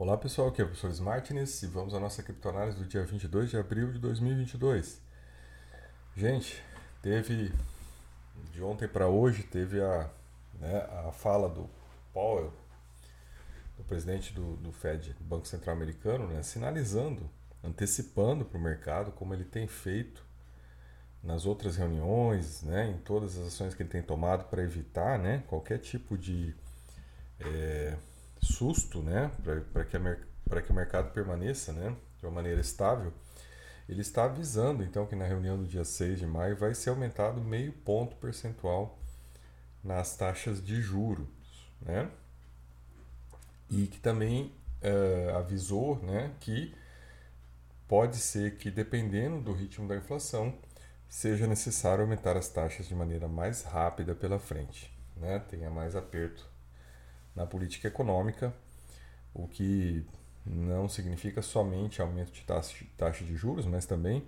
Olá pessoal, aqui é o professor Smartness e vamos à nossa criptoanálise do dia 22 de abril de 2022. Gente, teve de ontem para hoje teve a, né, a fala do Powell, do presidente do, do Fed, do Banco Central Americano, né, sinalizando, antecipando para o mercado como ele tem feito nas outras reuniões, né, em todas as ações que ele tem tomado para evitar né, qualquer tipo de é, susto, né, para que, que o mercado permaneça né, de uma maneira estável, ele está avisando então que na reunião do dia 6 de maio vai ser aumentado meio ponto percentual nas taxas de juros. Né? E que também uh, avisou né, que pode ser que, dependendo do ritmo da inflação, seja necessário aumentar as taxas de maneira mais rápida pela frente. Né? Tenha mais aperto na política econômica, o que não significa somente aumento de taxa de juros, mas também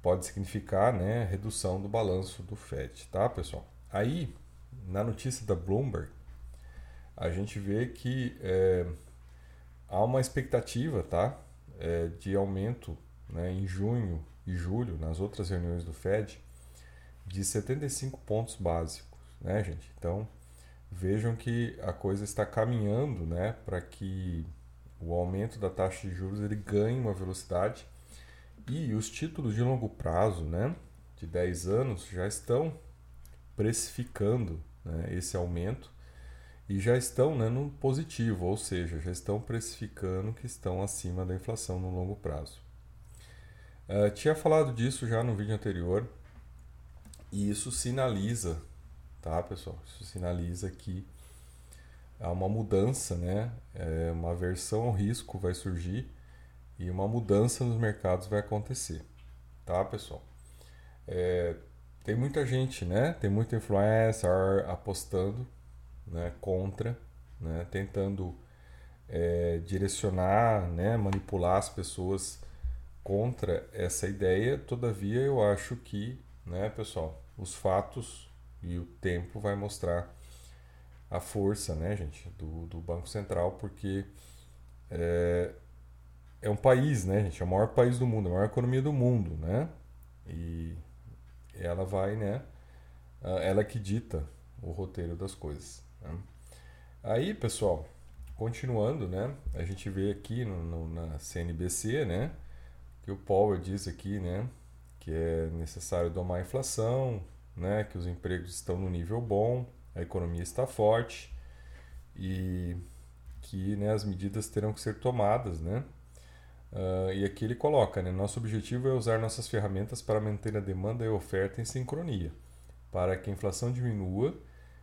pode significar né, redução do balanço do FED, tá, pessoal? Aí, na notícia da Bloomberg, a gente vê que é, há uma expectativa, tá, é, de aumento né, em junho e julho, nas outras reuniões do FED, de 75 pontos básicos, né, gente? Então, vejam que a coisa está caminhando né, para que o aumento da taxa de juros ele ganhe uma velocidade e os títulos de longo prazo, né, de 10 anos, já estão precificando né, esse aumento e já estão né, no positivo, ou seja, já estão precificando que estão acima da inflação no longo prazo. Uh, tinha falado disso já no vídeo anterior e isso sinaliza tá, pessoal? Isso sinaliza que há uma mudança, né? É, uma aversão ao risco vai surgir e uma mudança nos mercados vai acontecer, tá, pessoal? É, tem muita gente, né? Tem muita influencer apostando, né? Contra, né? Tentando é, direcionar, né? Manipular as pessoas contra essa ideia. Todavia, eu acho que, né, pessoal? Os fatos e o tempo vai mostrar a força, né, gente, do, do Banco Central, porque é, é um país, né, gente, é o maior país do mundo, a maior economia do mundo, né, e ela vai, né, ela é que dita o roteiro das coisas. Né? Aí, pessoal, continuando, né, a gente vê aqui no, no, na CNBC, né, que o Powell diz aqui, né, que é necessário domar a inflação, né, que os empregos estão no nível bom, a economia está forte e que né, as medidas terão que ser tomadas, né? Uh, e aqui ele coloca, né, nosso objetivo é usar nossas ferramentas para manter a demanda e a oferta em sincronia, para que a inflação diminua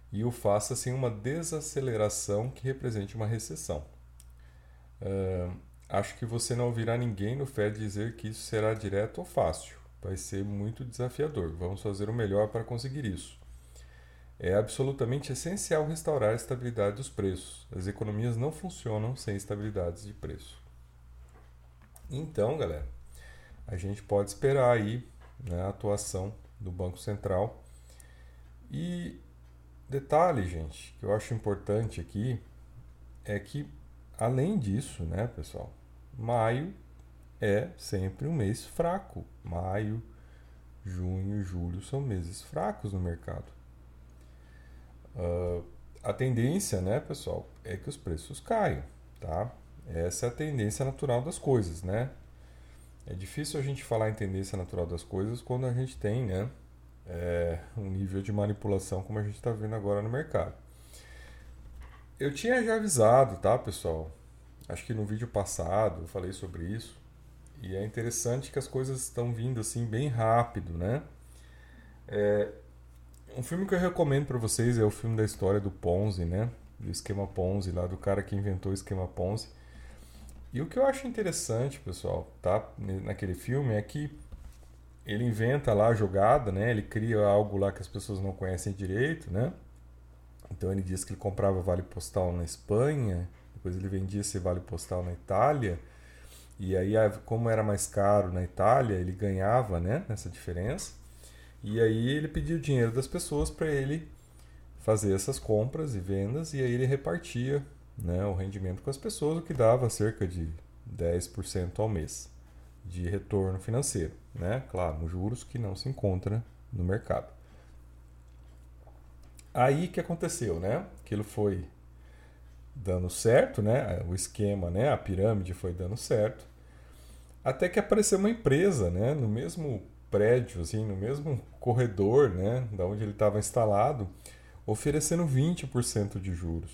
e o faça sem uma desaceleração que represente uma recessão. Uh, acho que você não ouvirá ninguém no Fed dizer que isso será direto ou fácil vai ser muito desafiador. Vamos fazer o melhor para conseguir isso. É absolutamente essencial restaurar a estabilidade dos preços. As economias não funcionam sem estabilidade de preço. Então, galera, a gente pode esperar aí né, a atuação do Banco Central. E detalhe, gente, que eu acho importante aqui é que, além disso, né, pessoal, maio é sempre um mês fraco. Maio, junho, julho são meses fracos no mercado. Uh, a tendência, né, pessoal, é que os preços caiam, tá? Essa é a tendência natural das coisas, né? É difícil a gente falar em tendência natural das coisas quando a gente tem, né, é, um nível de manipulação como a gente está vendo agora no mercado. Eu tinha já avisado, tá, pessoal? Acho que no vídeo passado eu falei sobre isso. E é interessante que as coisas estão vindo assim bem rápido, né? É, um filme que eu recomendo para vocês é o filme da história do Ponzi, né? Do esquema Ponzi, lá do cara que inventou o esquema Ponzi. E o que eu acho interessante, pessoal, tá? Naquele filme é que ele inventa lá a jogada, né? Ele cria algo lá que as pessoas não conhecem direito, né? Então ele diz que ele comprava vale postal na Espanha, depois ele vendia esse vale postal na Itália e aí, como era mais caro na Itália, ele ganhava né, nessa diferença. E aí ele pediu dinheiro das pessoas para ele fazer essas compras e vendas e aí ele repartia né, o rendimento com as pessoas, o que dava cerca de 10% ao mês de retorno financeiro, né? Claro, juros que não se encontra no mercado. Aí que aconteceu, né? Aquilo foi dando certo, né? O esquema, né? A pirâmide foi dando certo. Até que apareceu uma empresa, né? No mesmo prédio, assim, no mesmo corredor, né? Da onde ele estava instalado, oferecendo 20% de juros.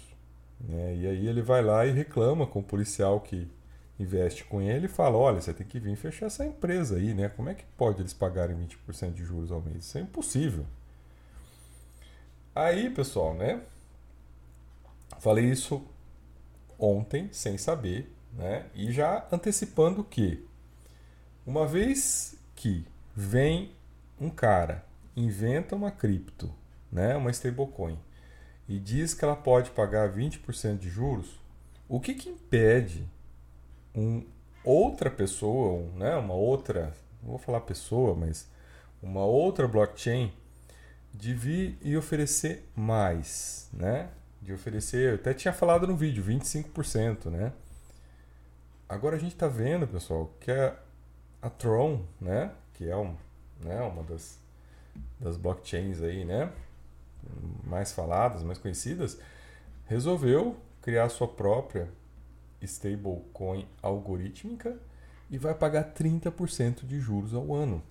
Né? E aí ele vai lá e reclama com o policial que investe com ele e fala: olha, você tem que vir fechar essa empresa aí, né? Como é que pode eles pagarem 20% de juros ao mês? Isso é impossível. Aí, pessoal, né? Falei isso ontem, sem saber, né? E já antecipando que, uma vez que vem um cara, inventa uma cripto, né? Uma stablecoin, e diz que ela pode pagar 20% de juros, o que, que impede um, outra pessoa, né, uma outra, não vou falar pessoa, mas uma outra blockchain de vir e oferecer mais, né? De oferecer, eu até tinha falado no vídeo, 25%, né? Agora a gente está vendo, pessoal, que a, a Tron, né, que é um, né, uma das, das blockchains aí, né, mais faladas, mais conhecidas, resolveu criar sua própria stablecoin algorítmica e vai pagar 30% de juros ao ano.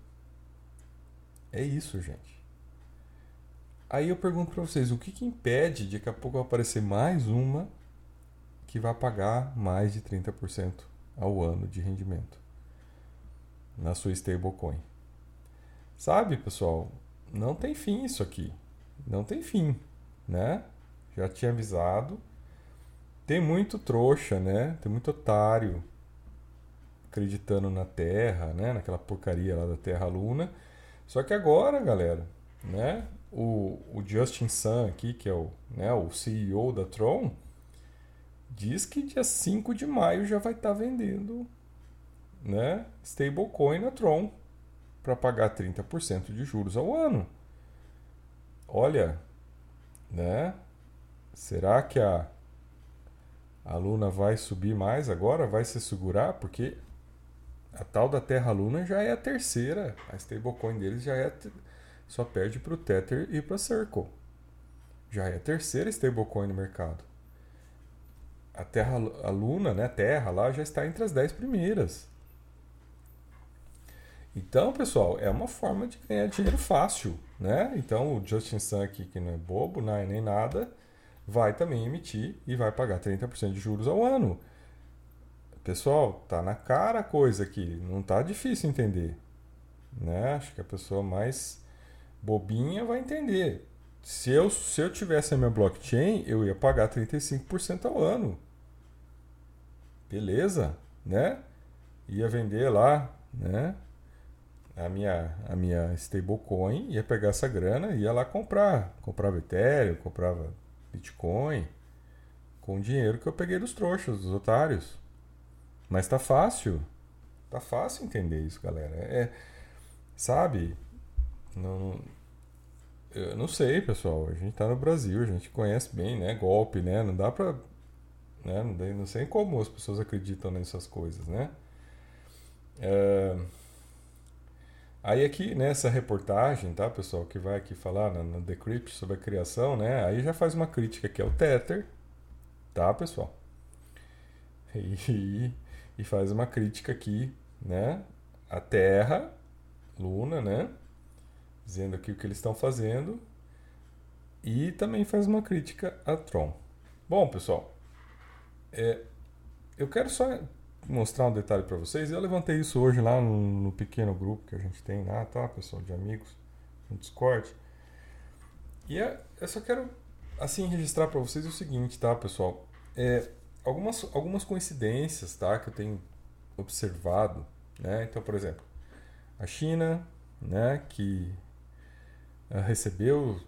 É isso, gente. Aí eu pergunto para vocês, o que, que impede de daqui a pouco aparecer mais uma que vai pagar mais de 30% ao ano de rendimento na sua stablecoin? Sabe, pessoal, não tem fim isso aqui. Não tem fim, né? Já tinha avisado. Tem muito trouxa, né? Tem muito otário acreditando na Terra, né? Naquela porcaria lá da Terra Luna. Só que agora, galera, né? O, o Justin Sun aqui, que é o, né, o CEO da Tron, diz que dia 5 de maio já vai estar tá vendendo né, stablecoin na Tron para pagar 30% de juros ao ano. Olha, né? Será que a a Luna vai subir mais agora? Vai se segurar? Porque a tal da Terra Luna já é a terceira. A stablecoin deles já é. Só perde para o Tether e para Circle. Já é a terceira stablecoin no mercado. A Terra, a Luna, né, Terra lá já está entre as 10 primeiras. Então, pessoal, é uma forma de ganhar dinheiro fácil, né? Então, o Justin Sun aqui, que não é bobo, não é nem nada, vai também emitir e vai pagar 30% de juros ao ano. Pessoal, tá na cara a coisa aqui, não tá difícil entender. Né? Acho que a pessoa mais bobinha vai entender. Se eu, se eu tivesse a minha blockchain, eu ia pagar 35% ao ano. Beleza, né? Ia vender lá, né? A minha, a minha stablecoin, ia pegar essa grana, ia lá comprar. Comprava Ethereum, comprava Bitcoin com o dinheiro que eu peguei dos trouxas, dos otários. Mas tá fácil. Tá fácil entender isso, galera. É, sabe? Não, eu não sei, pessoal. A gente tá no Brasil, a gente conhece bem, né? Golpe, né? Não dá pra. Né? Não sei como as pessoas acreditam nessas coisas, né? É, Aí aqui nessa reportagem, tá, pessoal, que vai aqui falar na, na Decrypt sobre a criação, né? Aí já faz uma crítica que é o Tether, tá, pessoal? E, e faz uma crítica aqui, né? A Terra, Luna, né? Dizendo aqui o que eles estão fazendo. E também faz uma crítica a Tron. Bom, pessoal, é, eu quero só mostrar um detalhe para vocês. Eu levantei isso hoje lá no, no, pequeno grupo que a gente tem lá, tá, pessoal, de amigos, no Discord. E é, eu só quero, assim, registrar para vocês o seguinte, tá, pessoal? É, algumas, algumas coincidências, tá, que eu tenho observado, né? Então, por exemplo, a China, né, que uh, recebeu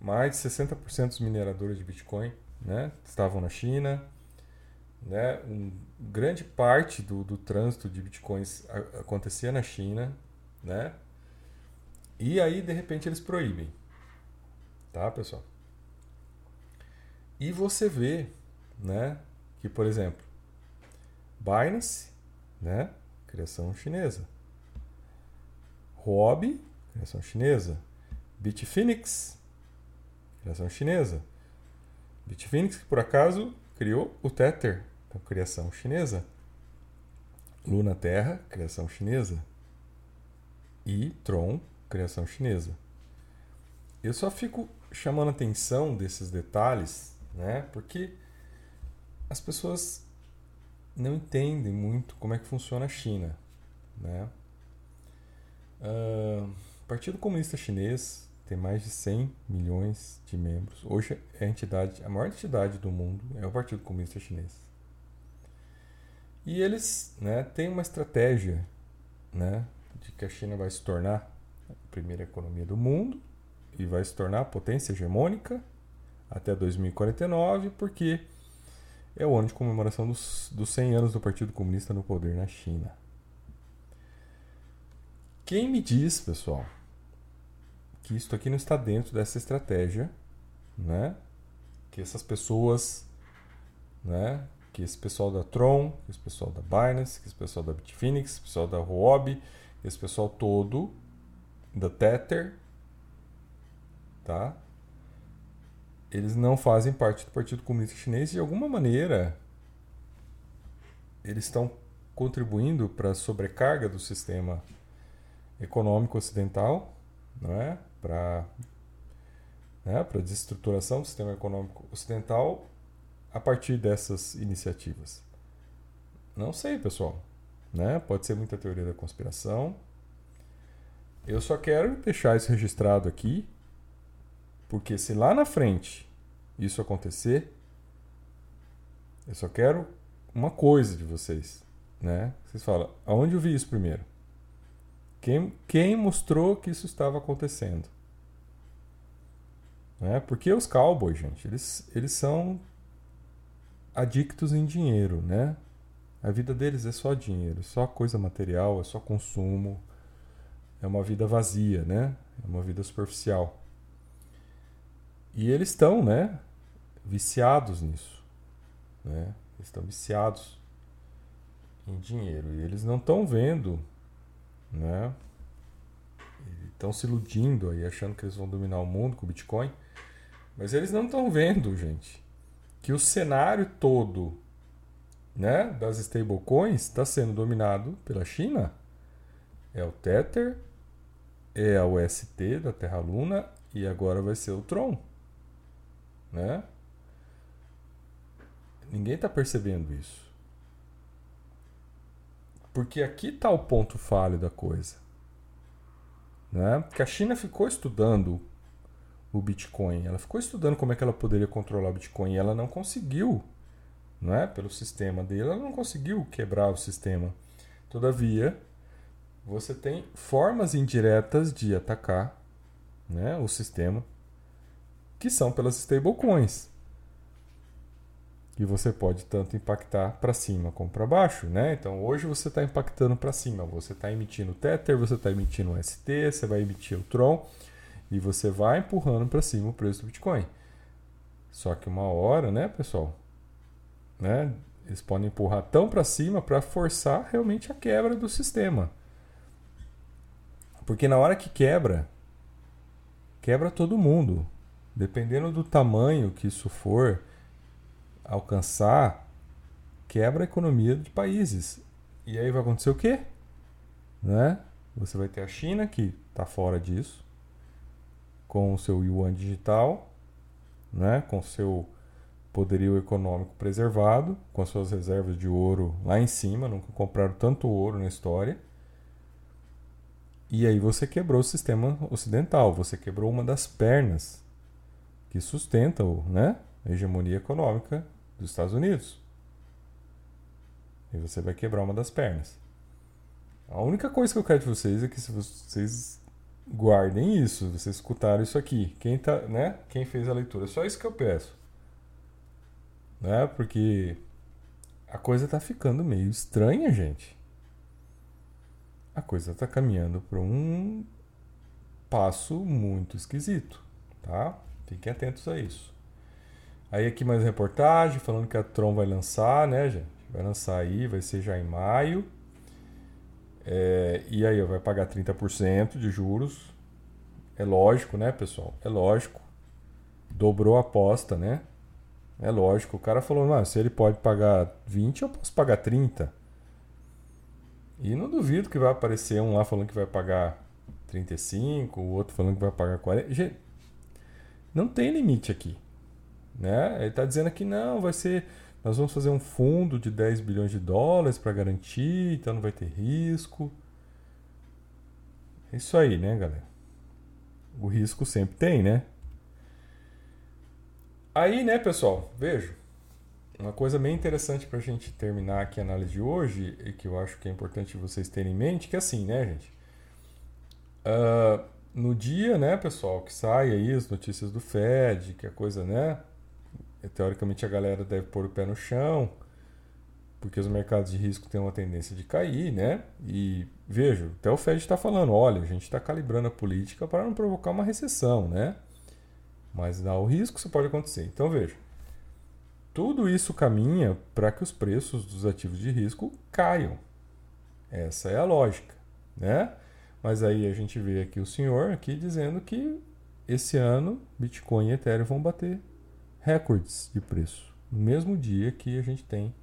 mais de 60% dos mineradores de Bitcoin, né, estavam na China, né, um, grande parte do, do trânsito de bitcoins a, acontecia na China, né? E aí, de repente, eles proíbem. Tá, pessoal? E você vê, né? Que, por exemplo, Binance, né? Criação chinesa. Huobi, criação chinesa. Bitfinex, criação chinesa. Bitfinex, que por acaso criou o Tether, criação chinesa. Luna Terra, criação chinesa. E Tron, criação chinesa. Eu só fico chamando atenção desses detalhes, né? Porque as pessoas não entendem muito como é que funciona a China, né? Uh, o Partido Comunista Chinês tem mais de 100 milhões de membros. Hoje é a entidade, a maior entidade do mundo é o Partido Comunista Chinês. E eles, né, têm uma estratégia, né, de que a China vai se tornar a primeira economia do mundo e vai se tornar a potência hegemônica até 2049, porque é o ano de comemoração dos, dos 100 anos do Partido Comunista no poder na China. Quem me diz, pessoal, que isso aqui não está dentro dessa estratégia, né? Que essas pessoas, né? Que esse pessoal da Tron, que esse pessoal da Binance, que esse pessoal da Bitfinex, esse pessoal da Huobi, esse pessoal todo da Tether, tá? Eles não fazem parte do Partido Comunista Chinês e de alguma maneira eles estão contribuindo para a sobrecarga do sistema econômico ocidental, não é? Para né, para desestruturação do sistema econômico ocidental a partir dessas iniciativas. Não sei, pessoal. Né? Pode ser muita teoria da conspiração. Eu só quero deixar isso registrado aqui porque se lá na frente isso acontecer, eu só quero uma coisa de vocês, né? Vocês falam, aonde eu vi isso primeiro? Quem, quem mostrou que isso estava acontecendo? Né? Porque os cowboys, gente, eles, eles são adictos em dinheiro, né? A vida deles é só dinheiro, só coisa material, é só consumo. É uma vida vazia, né? É uma vida superficial. E eles estão, né, viciados nisso, né? Estão viciados em dinheiro e eles não estão vendo, né? Estão se iludindo aí, achando que eles vão dominar o mundo com o Bitcoin, mas eles não estão vendo, gente, que o cenário todo, né, das stablecoins está sendo dominado pela China. É o Tether, é a UST da Terra Luna e agora vai ser o Tron né? Ninguém está percebendo isso. Porque aqui está o ponto falho da coisa. Né? Que a China ficou estudando o Bitcoin. Ela ficou estudando como é que ela poderia controlar o Bitcoin e ela não conseguiu, né? pelo sistema dele, ela não conseguiu quebrar o sistema. Todavia, você tem formas indiretas de atacar né, o sistema que são pelas stablecoins. E você pode tanto impactar para cima como para baixo, né? Então hoje você está impactando para cima, você está emitindo Tether, você está emitindo o ST, você vai emitir o Tron e você vai empurrando para cima o preço do Bitcoin. Só que uma hora, né, pessoal, né? Eles podem empurrar tão para cima para forçar realmente a quebra do sistema. Porque na hora que quebra, quebra todo mundo. Dependendo do tamanho que isso for alcançar, quebra a economia de países. E aí vai acontecer o quê? Né? Você vai ter a China que está fora disso, com o seu yuan digital, né? com seu poderio econômico preservado, com as suas reservas de ouro lá em cima, nunca compraram tanto ouro na história. E aí você quebrou o sistema ocidental, você quebrou uma das pernas que sustenta né, a hegemonia econômica dos Estados Unidos. E você vai quebrar uma das pernas. A única coisa que eu quero de vocês é que se vocês guardem isso, vocês escutaram isso aqui. Quem, tá, né, quem fez a leitura, só isso que eu peço. Né? Porque a coisa está ficando meio estranha, gente. A coisa está caminhando para um passo muito esquisito, tá? Fiquem atentos a isso. Aí aqui mais reportagem falando que a Tron vai lançar, né, gente? Vai lançar aí, vai ser já em maio. É, e aí vai pagar 30% de juros. É lógico, né, pessoal? É lógico. Dobrou a aposta, né? É lógico. O cara falou, não, se ele pode pagar 20, eu posso pagar 30. E não duvido que vai aparecer um lá falando que vai pagar 35, o outro falando que vai pagar 40. Gente, não tem limite aqui. Né? Ele está dizendo aqui, não, vai ser. Nós vamos fazer um fundo de 10 bilhões de dólares para garantir, então não vai ter risco. É isso aí, né, galera? O risco sempre tem, né? Aí, né, pessoal, vejo. Uma coisa bem interessante para a gente terminar aqui a análise de hoje, e que eu acho que é importante vocês terem em mente, que é assim, né, gente? Uh, no dia, né, pessoal, que sai aí as notícias do Fed, que a coisa, né? Teoricamente a galera deve pôr o pé no chão, porque os mercados de risco têm uma tendência de cair, né? E vejo, até o Fed está falando, olha, a gente está calibrando a política para não provocar uma recessão, né? Mas dá o risco, isso pode acontecer. Então veja, tudo isso caminha para que os preços dos ativos de risco caiam. Essa é a lógica, né? Mas aí a gente vê aqui o senhor aqui dizendo que esse ano Bitcoin e Ethereum vão bater recordes de preço. No mesmo dia que a gente tem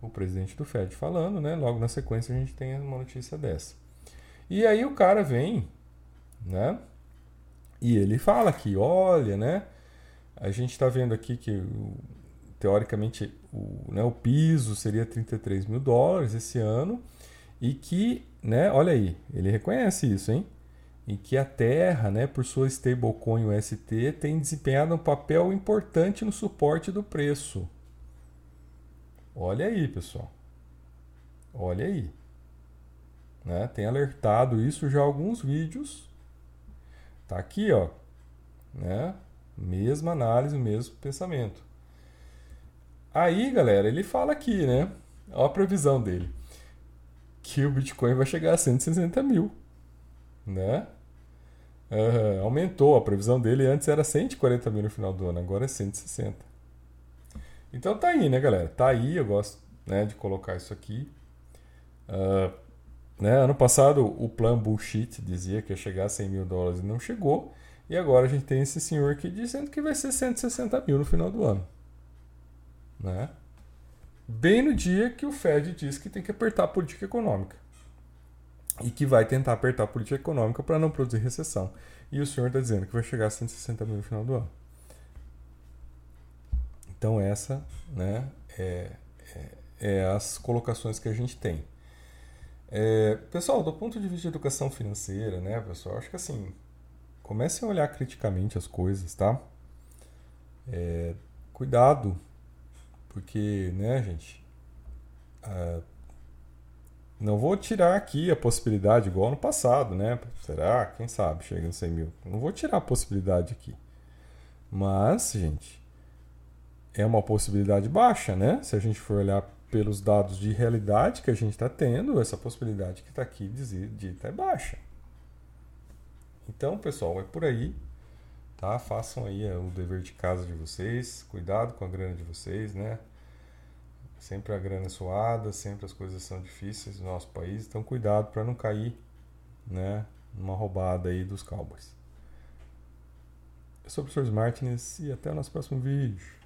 o presidente do Fed falando, né? Logo na sequência a gente tem uma notícia dessa. E aí o cara vem, né? E ele fala que, olha, né? A gente está vendo aqui que teoricamente o, né, o piso seria 33 mil dólares esse ano e que né? Olha aí, ele reconhece isso, hein? Em que a Terra, né, por sua stablecoin UST, tem desempenhado um papel importante no suporte do preço. Olha aí, pessoal. Olha aí. Né? Tem alertado isso já alguns vídeos. Tá aqui, ó. Né? Mesma análise, mesmo pensamento. Aí, galera, ele fala aqui, né? Olha a previsão dele que o Bitcoin vai chegar a 160 mil, né? Aumentou a previsão dele, antes era 140 mil no final do ano, agora é 160. Então tá aí, né, galera? Tá aí, eu gosto né, de colocar isso aqui. Uh, né, ano passado o plano bullshit dizia que ia chegar a 100 mil dólares e não chegou. E agora a gente tem esse senhor aqui dizendo que vai ser 160 mil no final do ano. Né? bem no dia que o Fed diz que tem que apertar a política econômica. E que vai tentar apertar a política econômica para não produzir recessão. E o senhor está dizendo que vai chegar a 160 mil no final do ano. Então essa né, é, é, é as colocações que a gente tem. É, pessoal, do ponto de vista de educação financeira, né, pessoal, acho que assim, comecem a olhar criticamente as coisas, tá? É, cuidado porque, né, gente? Não vou tirar aqui a possibilidade, igual no passado, né? Será? Quem sabe chega em 100 mil. Não vou tirar a possibilidade aqui. Mas, gente, é uma possibilidade baixa, né? Se a gente for olhar pelos dados de realidade que a gente está tendo, essa possibilidade que está aqui dita é baixa. Então, pessoal, é por aí tá? Façam aí é, o dever de casa de vocês, cuidado com a grana de vocês, né? Sempre a grana é suada, sempre as coisas são difíceis no nosso país, então cuidado para não cair, né, numa roubada aí dos cowboys. Eu sou o professor Martins e até o nosso próximo vídeo.